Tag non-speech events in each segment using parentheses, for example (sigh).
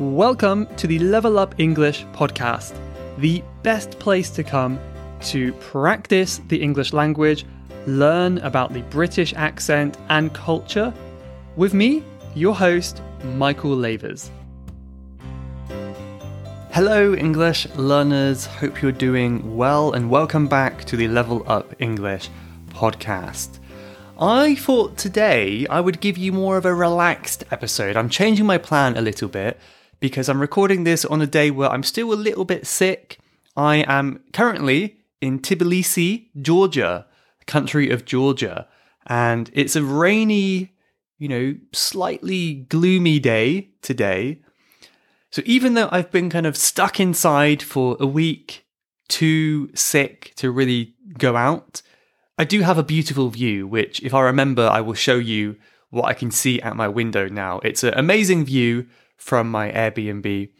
Welcome to the Level Up English podcast, the best place to come to practice the English language, learn about the British accent and culture, with me, your host, Michael Lavers. Hello, English learners. Hope you're doing well, and welcome back to the Level Up English podcast. I thought today I would give you more of a relaxed episode. I'm changing my plan a little bit because I'm recording this on a day where I'm still a little bit sick. I am currently in Tbilisi, Georgia, country of Georgia, and it's a rainy, you know, slightly gloomy day today. So even though I've been kind of stuck inside for a week, too sick to really go out, I do have a beautiful view, which, if I remember, I will show you what I can see at my window now. It's an amazing view from my Airbnb.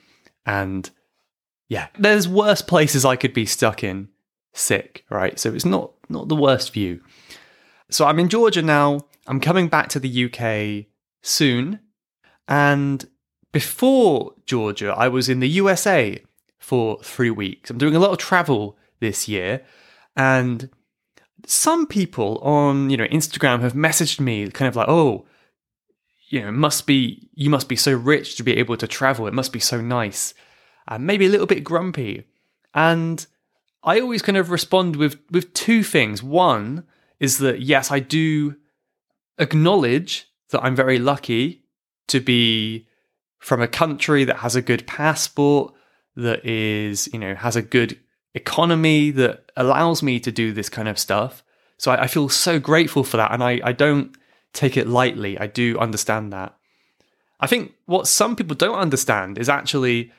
And yeah, there's worse places I could be stuck in sick, right? So it's not not the worst view. So I'm in Georgia now. I'm coming back to the UK soon. And before Georgia, I was in the USA for 3 weeks. I'm doing a lot of travel this year and some people on, you know, Instagram have messaged me kind of like, "Oh, you know, must be you must be so rich to be able to travel. It must be so nice, and maybe a little bit grumpy. And I always kind of respond with with two things. One is that yes, I do acknowledge that I'm very lucky to be from a country that has a good passport, that is, you know, has a good economy that allows me to do this kind of stuff. So I, I feel so grateful for that, and I, I don't take it lightly. I do understand that. I think what some people don't understand is actually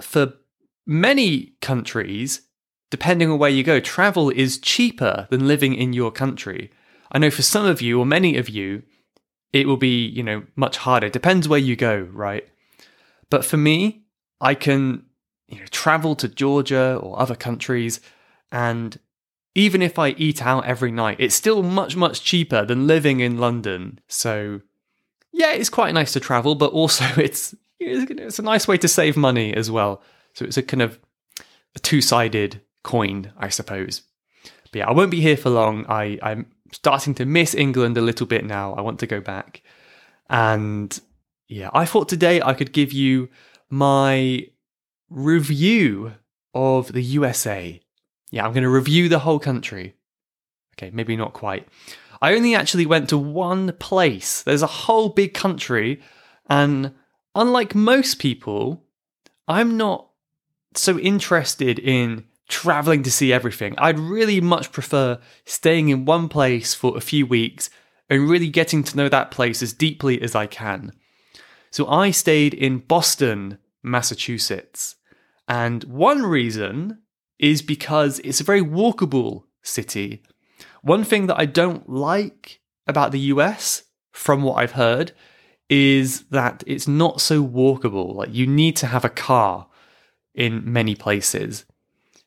for many countries, depending on where you go, travel is cheaper than living in your country. I know for some of you or many of you, it will be, you know, much harder. It depends where you go, right? But for me, I can you know, travel to Georgia or other countries and even if I eat out every night, it's still much, much cheaper than living in London. So, yeah, it's quite nice to travel, but also (laughs) it's it's a nice way to save money as well. So it's a kind of a two-sided coin, I suppose. But yeah, I won't be here for long. I, I'm starting to miss England a little bit now. I want to go back. And yeah, I thought today I could give you my review of the USA. Yeah, I'm going to review the whole country. Okay, maybe not quite. I only actually went to one place. There's a whole big country, and unlike most people, I'm not so interested in traveling to see everything. I'd really much prefer staying in one place for a few weeks and really getting to know that place as deeply as I can. So I stayed in Boston, Massachusetts. And one reason is because it's a very walkable city. One thing that I don't like about the US, from what I've heard, is that it's not so walkable. Like you need to have a car in many places.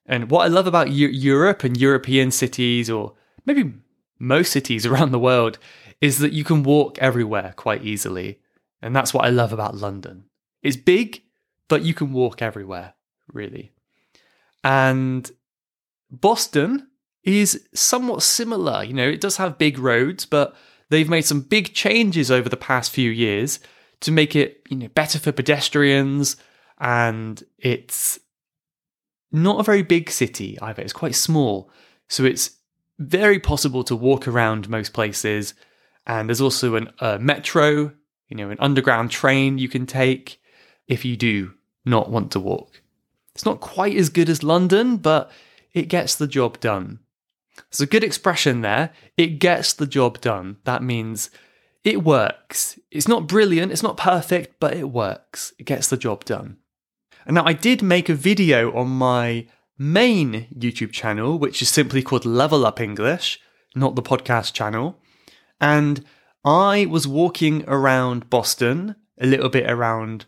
And what I love about Europe and European cities, or maybe most cities (laughs) around the world, is that you can walk everywhere quite easily. And that's what I love about London. It's big, but you can walk everywhere, really. And Boston is somewhat similar. You know, it does have big roads, but they've made some big changes over the past few years to make it, you know, better for pedestrians and it's not a very big city either. It's quite small. So it's very possible to walk around most places. And there's also an, a metro, you know, an underground train you can take if you do not want to walk. It's not quite as good as London, but it gets the job done. There's a good expression there. It gets the job done. That means it works. It's not brilliant, it's not perfect, but it works. It gets the job done. And now I did make a video on my main YouTube channel, which is simply called Level Up English, not the podcast channel. And I was walking around Boston, a little bit around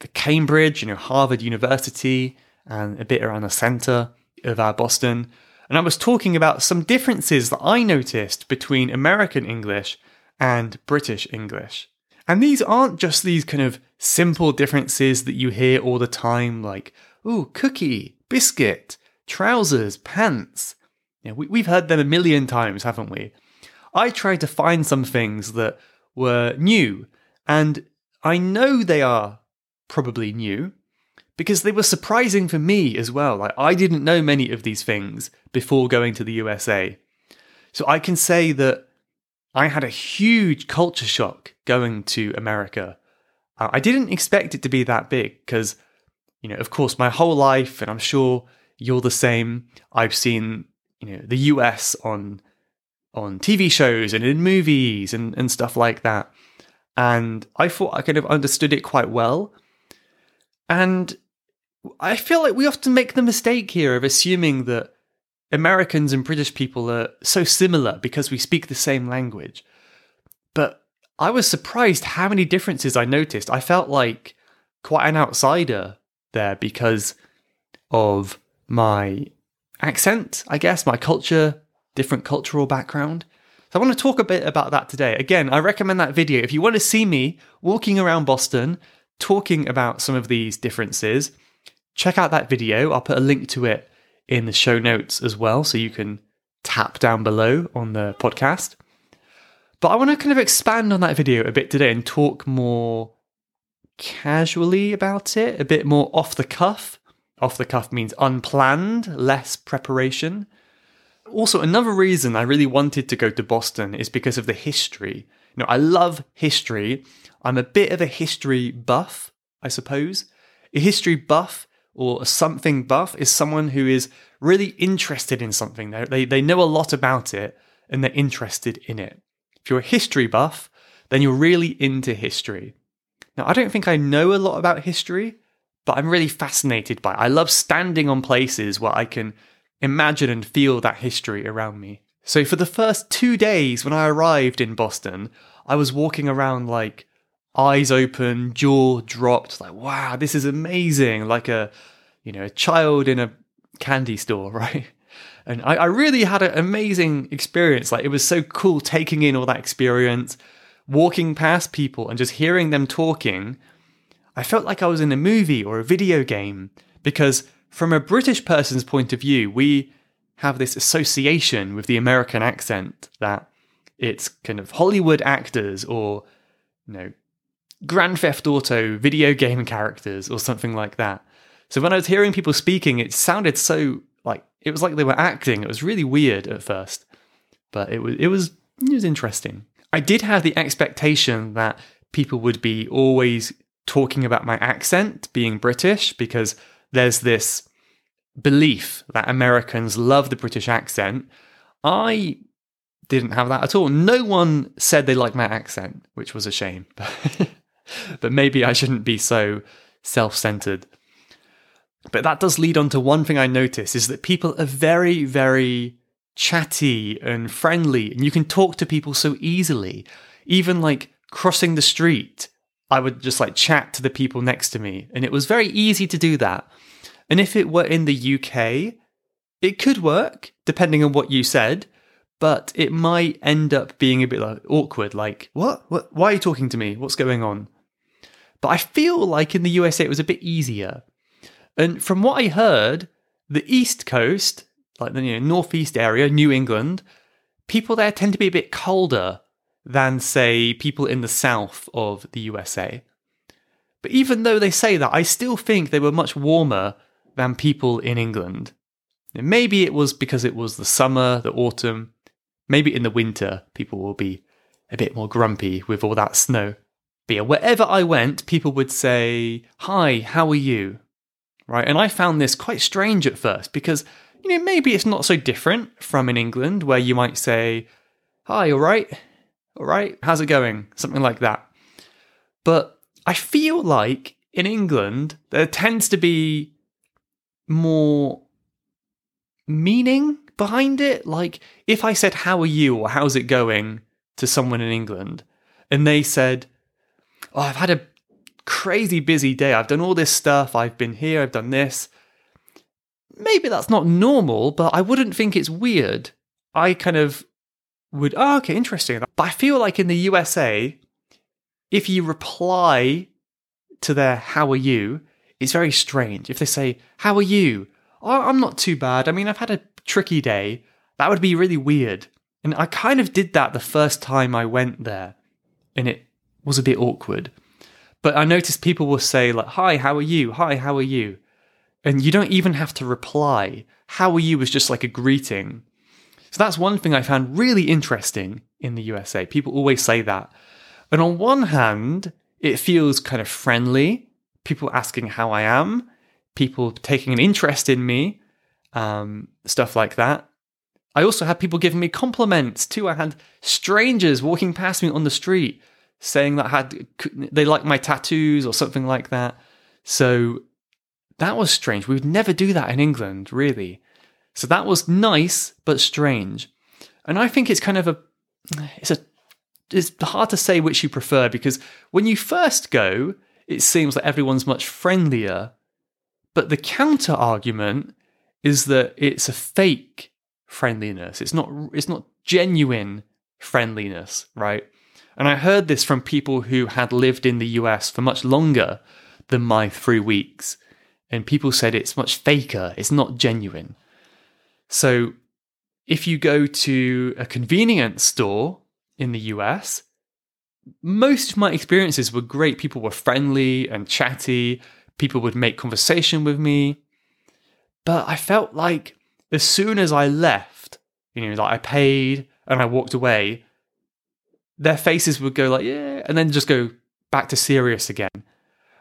the Cambridge, you know, Harvard University, and a bit around the center of our Boston. And I was talking about some differences that I noticed between American English and British English. And these aren't just these kind of simple differences that you hear all the time, like, ooh, cookie, biscuit, trousers, pants. Yeah, we, we've heard them a million times, haven't we? I tried to find some things that were new, and I know they are probably new because they were surprising for me as well. Like I didn't know many of these things before going to the USA. So I can say that I had a huge culture shock going to America. Uh, I didn't expect it to be that big because, you know, of course, my whole life, and I'm sure you're the same. I've seen, you know, the US on on TV shows and in movies and, and stuff like that. And I thought I kind of understood it quite well. And I feel like we often make the mistake here of assuming that Americans and British people are so similar because we speak the same language. But I was surprised how many differences I noticed. I felt like quite an outsider there because of my accent, I guess, my culture, different cultural background. So I want to talk a bit about that today. Again, I recommend that video. If you want to see me walking around Boston, talking about some of these differences, check out that video. I'll put a link to it in the show notes as well, so you can tap down below on the podcast. But I want to kind of expand on that video a bit today and talk more casually about it, a bit more off the cuff. Off the cuff means unplanned, less preparation. Also, another reason I really wanted to go to Boston is because of the history. You know, I love history. I'm a bit of a history buff, I suppose. A history buff or a something buff is someone who is really interested in something. They, they know a lot about it and they're interested in it. If you're a history buff, then you're really into history. Now, I don't think I know a lot about history, but I'm really fascinated by it. I love standing on places where I can imagine and feel that history around me. So, for the first two days when I arrived in Boston, I was walking around like eyes open, jaw dropped, like, wow, this is amazing. Like a, you know, a child in a candy store, (laughs) right? And I, I really had an amazing experience. Like, it was so cool taking in all that experience, walking past people and just hearing them talking. I felt like I was in a movie or a video game because, from a British person's point of view, we have this association with the American accent that it's kind of Hollywood actors or, you know, Grand Theft Auto video game characters or something like that. So when I was hearing people speaking, it sounded so like it was like they were acting. It was really weird at first, but it was it was it was interesting. I did have the expectation that people would be always talking about my accent being British because there's this belief that Americans love the British accent. I didn't have that at all. No one said they liked my accent, which was a shame. (laughs) (laughs) but maybe I shouldn't be so self centered. But that does lead on to one thing I notice is that people are very, very chatty and friendly, and you can talk to people so easily. Even like crossing the street, I would just like chat to the people next to me, and it was very easy to do that. And if it were in the UK, it could work, depending on what you said, but it might end up being a bit like awkward. Like, what? what? Why are you talking to me? What's going on? But I feel like in the USA it was a bit easier. And from what I heard, the East Coast, like the you know, Northeast area, New England, people there tend to be a bit colder than, say, people in the South of the USA. But even though they say that, I still think they were much warmer than people in England. And maybe it was because it was the summer, the autumn. Maybe in the winter, people will be a bit more grumpy with all that snow. But yeah, wherever I went, people would say, Hi, how are you? Right. And I found this quite strange at first because, you know, maybe it's not so different from in England where you might say, Hi, all right? All right? How's it going? Something like that. But I feel like in England, there tends to be more meaning behind it. Like if I said, How are you? or How's it going? to someone in England, and they said, oh, I've had a crazy busy day. I've done all this stuff. I've been here. I've done this. Maybe that's not normal, but I wouldn't think it's weird. I kind of would, oh, okay, interesting. But I feel like in the USA, if you reply to their how are you, it's very strange. If they say, How are you? Oh, I'm not too bad. I mean, I've had a tricky day. That would be really weird. And I kind of did that the first time I went there, and it was a bit awkward. But I noticed people will say, like, Hi, how are you? Hi, how are you? And you don't even have to reply. How are you was just like a greeting. So that's one thing I found really interesting in the USA. People always say that. And on one hand, it feels kind of friendly, people asking how I am, people taking an interest in me, um, stuff like that. I also had people giving me compliments too. I had strangers walking past me on the street saying that I had they like my tattoos or something like that. So that was strange. We would never do that in England, really. So that was nice but strange. And I think it's kind of a it's a it's hard to say which you prefer because when you first go, it seems that everyone's much friendlier. But the counter argument is that it's a fake friendliness. It's not it's not genuine friendliness, right? And I heard this from people who had lived in the US for much longer than my 3 weeks. And people said it's much faker, it's not genuine. So if you go to a convenience store in the US, most of my experiences were great. People were friendly and chatty. People would make conversation with me. But I felt like as soon as I left, you know, like I paid and I walked away, their faces would go like, yeah, and then just go back to serious again.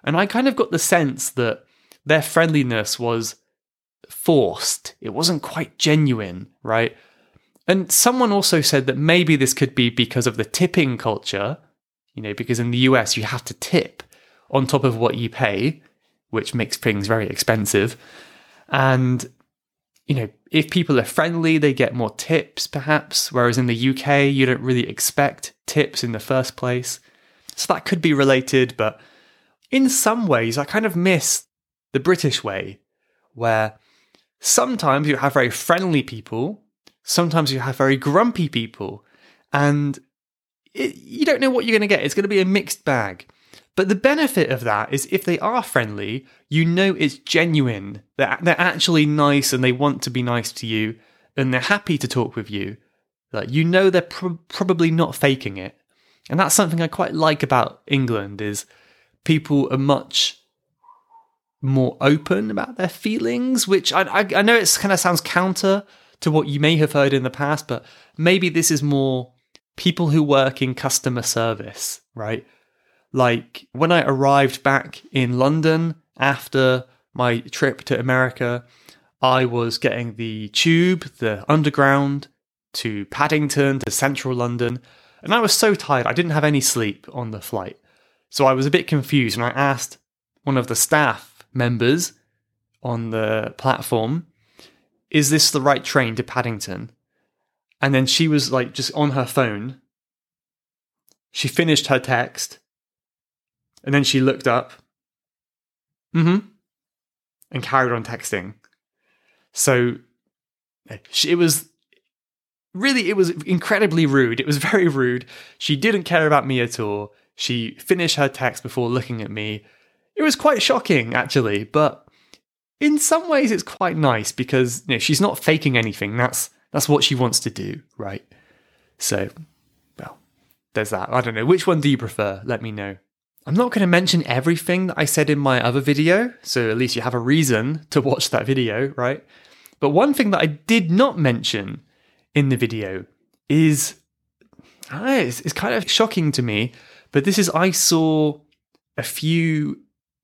And I kind of got the sense that their friendliness was forced. It wasn't quite genuine, right? And someone also said that maybe this could be because of the tipping culture, you know, because in the US you have to tip on top of what you pay, which makes things very expensive. And, you know, if people are friendly, they get more tips perhaps, whereas in the UK you don't really expect tips in the first place. So that could be related, but in some ways I kind of miss the British way, where sometimes you have very friendly people Sometimes you have very grumpy people, and it, you don't know what you're going to get. It's going to be a mixed bag. But the benefit of that is if they are friendly, you know it's genuine. They're, they're actually nice and they want to be nice to you and they're happy to talk with you. Like, you know they're pro- probably not faking it. And that's something I quite like about England is people are much more open about their feelings, which I, I, I know it kind of sounds counter to what you may have heard in the past, but maybe this is more people who work in customer service, right? Like when I arrived back in London after my trip to America, I was getting the tube, the underground to Paddington to central London, and I was so tired, I didn't have any sleep on the flight. So I was a bit confused, and I asked one of the staff members on the platform is this the right train to Paddington? And then she was like just on her phone. She finished her text. And then she looked up. Mm hmm. And carried on texting. So it was really, it was incredibly rude. It was (laughs) very rude. She didn't care about me at all. She finished her text before looking at me. It was quite shocking, actually, but in some ways it's quite nice because you know, she's not faking anything. That's that's what she wants to do, right? So, well, there's that. I don't know. Which one do you prefer? Let me know. I'm not going to mention everything that I said in my other video, so at least you have a reason to watch that video, right? But one thing that I did not mention in the video is know, it's, it's kind of shocking to me, but this is I saw a few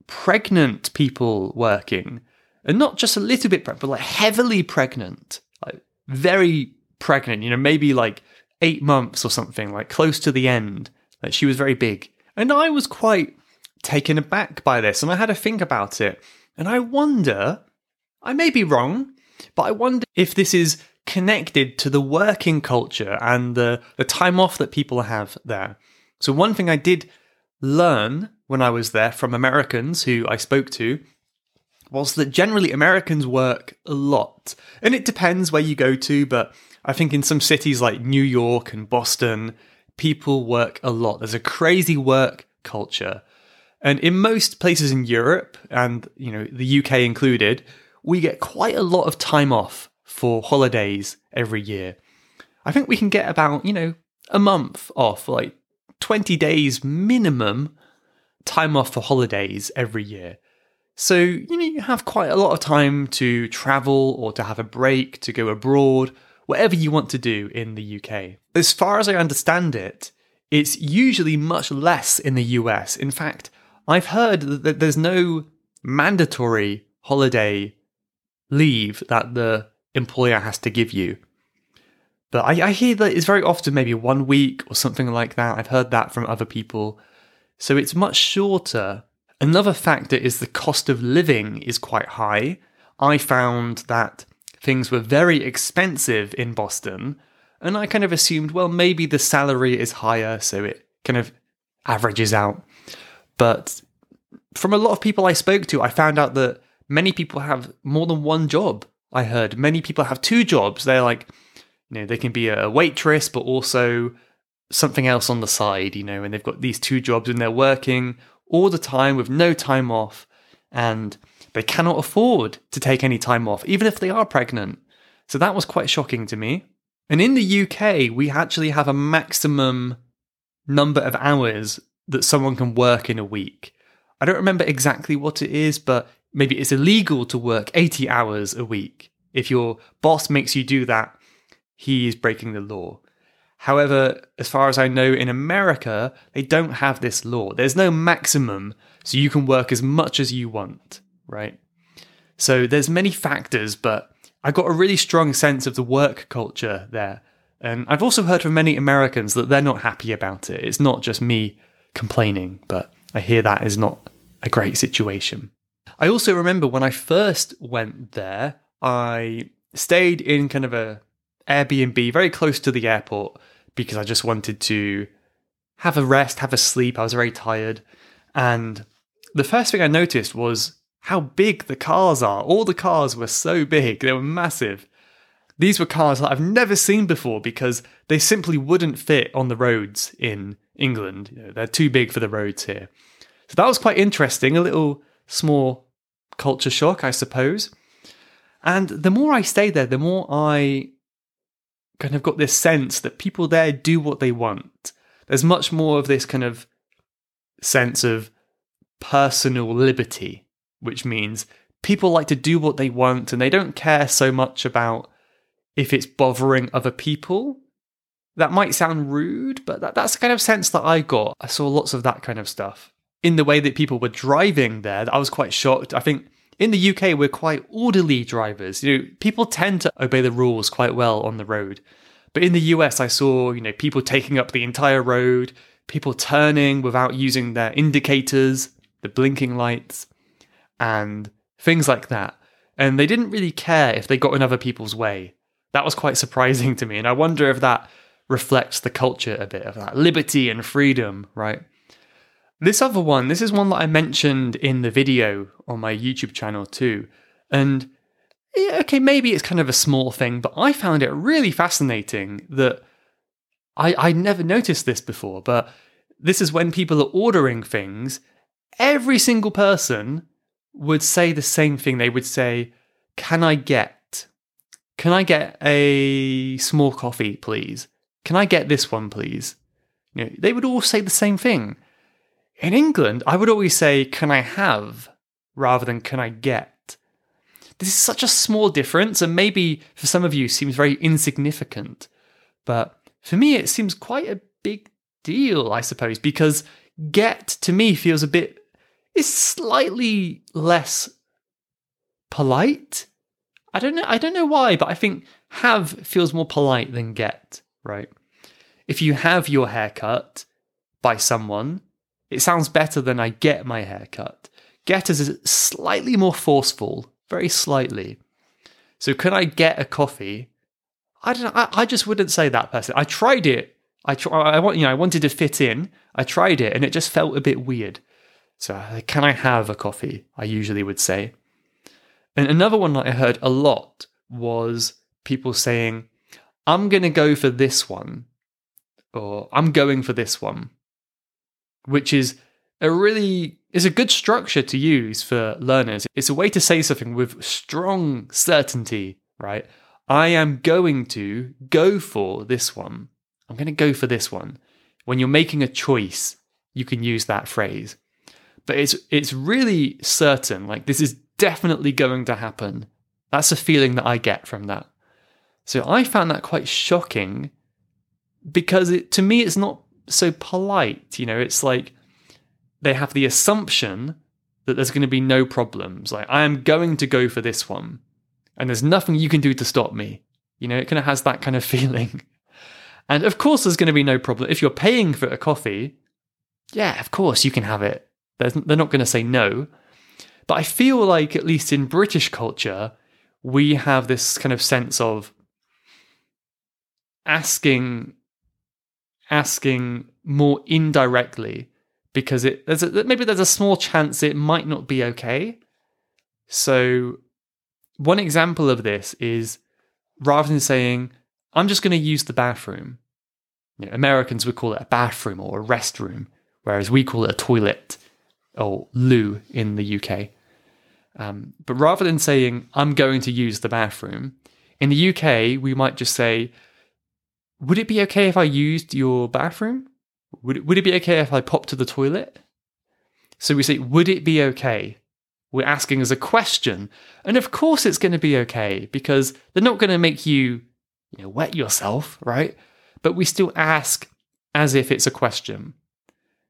pregnant people working and not just a little bit pregnant, but like heavily pregnant, like very pregnant, you know, maybe like eight months or something, like close to the end. Like she was very big. And I was quite taken aback by this and I had to think about it. And I wonder, I may be wrong, but I wonder if this is connected to the working culture and the, the time off that people have there. So, one thing I did learn when I was there from Americans who I spoke to was that generally Americans work a lot. And it depends where you go to, but I think in some cities like New York and Boston, people work a lot. There's a crazy work culture. And in most places in Europe, and you know the UK included, we get quite a lot of time off for holidays every year. I think we can get about you know a month off, like twenty days minimum time off for holidays every year. So, you know, you have quite a lot of time to travel or to have a break, to go abroad, whatever you want to do in the UK. As far as I understand it, it's usually much less in the US. In fact, I've heard that there's no mandatory holiday leave that the employer has to give you. But I, I, hear that it's very often maybe one week or something like that. I've heard that from other people. So it's much shorter. Another factor is the cost of living is quite high. I found that things were very expensive in Boston, and I kind of assumed, well, maybe the salary is higher, so it kind of averages out. But from a lot of people I spoke to, I found out that many people have more than one job. I heard many people have two jobs. They're like, you know, they can be a waitress, but also something else on the side, you know, and they've got these two jobs and they're working all the time with no time off and they cannot afford to take any time off, even if they are pregnant. So that was quite shocking to me. And in the UK, we actually have a maximum number of hours that someone can work in a week. I don't remember exactly what it is, but maybe it's illegal to work 80 hours a week. If your boss makes you do that, he is breaking the law. However, as far as I know, in America, they don't have this law. There's no maximum, so you can work as much as you want, right? So there's many factors, but I got a really strong sense of the work culture there. And I've also heard from many Americans that they're not happy about it. It's not just me complaining, but I hear that is not a great situation. I also remember when I first went there, I stayed in kind of a Airbnb very close to the airport because I just wanted to have a rest, have a sleep. I was very tired. And the first thing I noticed was how big the cars are. All the cars were so big, they were massive. These were cars that I've never seen before because they simply wouldn't fit on the roads in England. You know, they're too big for the roads here. So that was quite interesting, a little small culture shock, I suppose. And the more I stayed there, the more I kind of got this sense that people there do what they want. There's much more of this kind of sense of personal liberty, which means people like to do what they want and they don't care so much about if it's bothering other people. That might sound rude, but that, that's the kind of sense that I got. I saw lots of that kind of stuff. In the way that people were driving there, I was quite shocked. I think in the UK, we're quite orderly drivers. You know, people tend to obey the rules quite well on the road. But in the US, I saw, you know, people taking up the entire road, people turning without using their indicators, the blinking lights, and things like that. And they didn't really care if they got in other people's way. That was quite (laughs) surprising to me. And I wonder if that reflects the culture a bit of that liberty and freedom, right? This other one, this is one that I mentioned in the video on my YouTube channel too. And yeah, okay, maybe it's kind of a small thing, but I found it really fascinating that I I never noticed this before, but this is when people are ordering things, every single person would say the same thing. They would say, "Can I get can I get a small coffee, please? Can I get this one, please?" You know, they would all say the same thing. In England, I would always say, Can I have? rather than Can I get? This is such a small difference, and maybe for some of you seems very insignificant. But for me, it seems quite a big deal, I suppose, because get to me feels a bit, is slightly less polite. I don't know. I don't know why, but I think have feels more polite than get, right? If you have your hair cut by someone, it sounds better than I get my hair cut. Get is slightly more forceful, very slightly. So can I get a coffee? I don't know. I, I just wouldn't say that person. I tried it. I try, I want you know I wanted to fit in. I tried it and it just felt a bit weird. So uh, can I have a coffee? I usually would say. And another one that I heard a lot was people saying, "I'm going to go for this one," or "I'm going for this one." which is a really is a good structure to use for learners. It's a way to say something with strong certainty, right? I am going to go for this one. I'm going to go for this one. When you're making a choice, you can use that phrase. But it's it's really certain, like this is definitely going to happen. That's a feeling that I get from that. So I found that quite shocking because it to me it's not so polite, you know, it's like they have the assumption that there's going to be no problems. Like I am going to go for this one and there's nothing you can do to stop me. You know, it kind of has that kind of (laughs) feeling. And of course, there's going to be no problem. If you're paying for a coffee, yeah, of course you can have it. They're not going to say no. But I feel like, at least in British culture, we have this kind of sense of asking asking more indirectly because it there's a, maybe there's a small chance it might not be okay. So one example of this is rather than saying I'm just going to use the bathroom. You know, Americans would call it a bathroom or a restroom, whereas we call it a toilet or loo in the UK. Um, but rather than saying I'm going to use the bathroom, in the UK we might just say, "Would it be okay if I used your bathroom?" Would it, would it be okay if I pop to the toilet? So we say, would it be okay? We're asking as a question. And of course it's going to be okay because they're not going to make you, you know, wet yourself, right? But we still ask as if it's a question.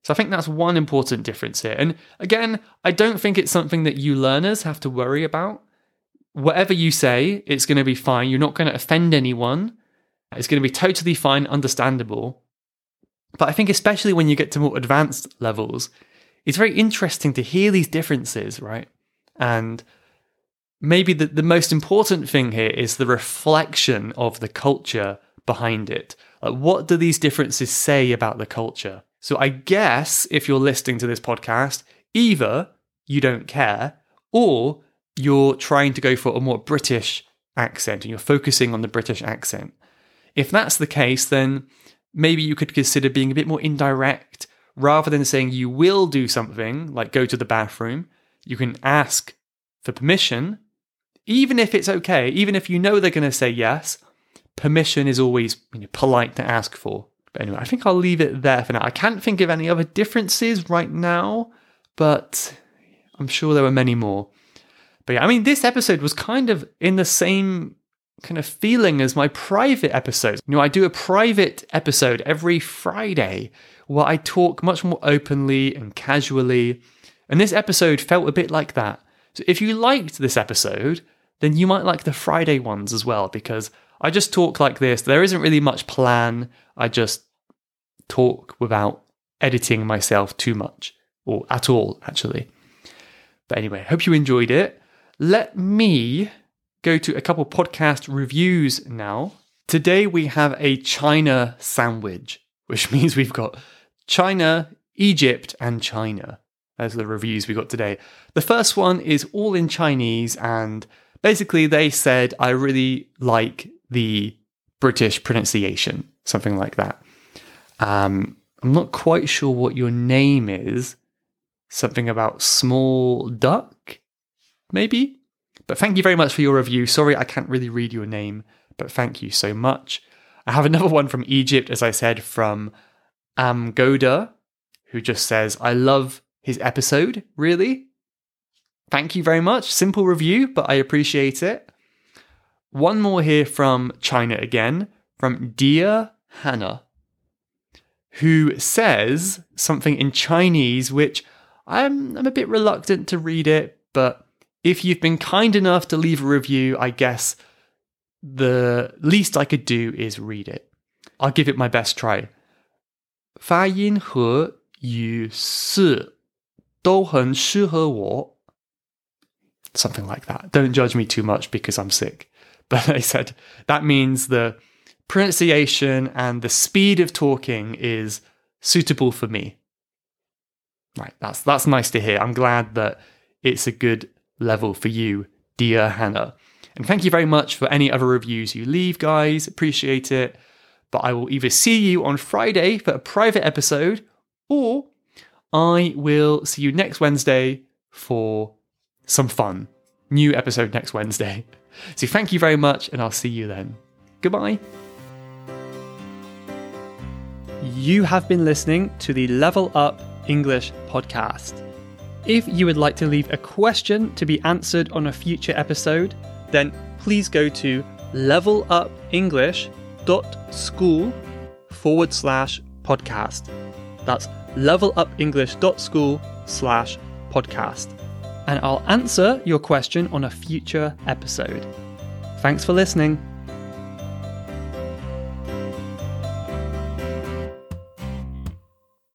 So I think that's one important difference here. And again, I don't think it's something that you learners have to worry about. Whatever you say, it's going to be fine. You're not going to offend anyone. It's going to be totally fine, understandable. But I think, especially when you get to more advanced levels, it's very interesting to hear these differences, right? And maybe the, the most important thing here is the reflection of the culture behind it. Like, what do these differences say about the culture? So, I guess if you're listening to this podcast, either you don't care or you're trying to go for a more British accent and you're focusing on the British accent. If that's the case, then maybe you could consider being a bit more indirect rather than saying you will do something like go to the bathroom. You can ask for permission, even if it's okay, even if you know they're going to say yes. Permission is always you know, polite to ask for. But anyway, I think I'll leave it there for now. I can't think of any other differences right now, but I'm sure there were many more. But yeah, I mean, this episode was kind of in the same kind of feeling as my private episodes. You know, I do a private episode every Friday where I talk much more openly and casually. And this episode felt a bit like that. So if you liked this episode, then you might like the Friday ones as well, because I just talk like this. There isn't really much plan. I just talk without editing myself too much, or at all, actually. But anyway, hope you enjoyed it. Let me go to a couple podcast reviews now. Today we have a China sandwich, which (laughs) means we've got China, Egypt, and China. as the reviews we got today. The first one is all in Chinese, and basically they said, I really like the British pronunciation, something like that. Um, I'm not quite sure what your name is. Something about small duck, maybe? But thank you very much for your review. Sorry, I can't really read your name, but thank you so much. I have another one from Egypt, as I said, from Amgoda, who just says, I love his episode, really. Thank you very much. Simple review, but I appreciate it. One more here from China again, from Dear Hannah, who says something in Chinese, which I'm, I'm a bit reluctant to read it, but if you've been kind enough to leave a review, I guess the least I could do is read it. I'll give it my best try. 发音和语式都很适合我. Something like that. Don't judge me too much because I'm sick. But I said that means the pronunciation and the speed of talking is suitable for me. Right, that's that's nice to hear. I'm glad that it's a good level for you, dear Hannah. And thank you very much for any other reviews you leave, guys. Appreciate it. But I will either see you on Friday for a private episode, or I will see you next Wednesday for some fun. New episode next Wednesday. So thank you very much, and I'll see you then. Goodbye. You have been listening to the Level Up English podcast. If you would like to leave a question to be answered on a future episode, then please go to levelupenglish.school forward slash podcast. That's levelupenglish.school slash podcast. And I'll answer your question on a future episode. Thanks for listening.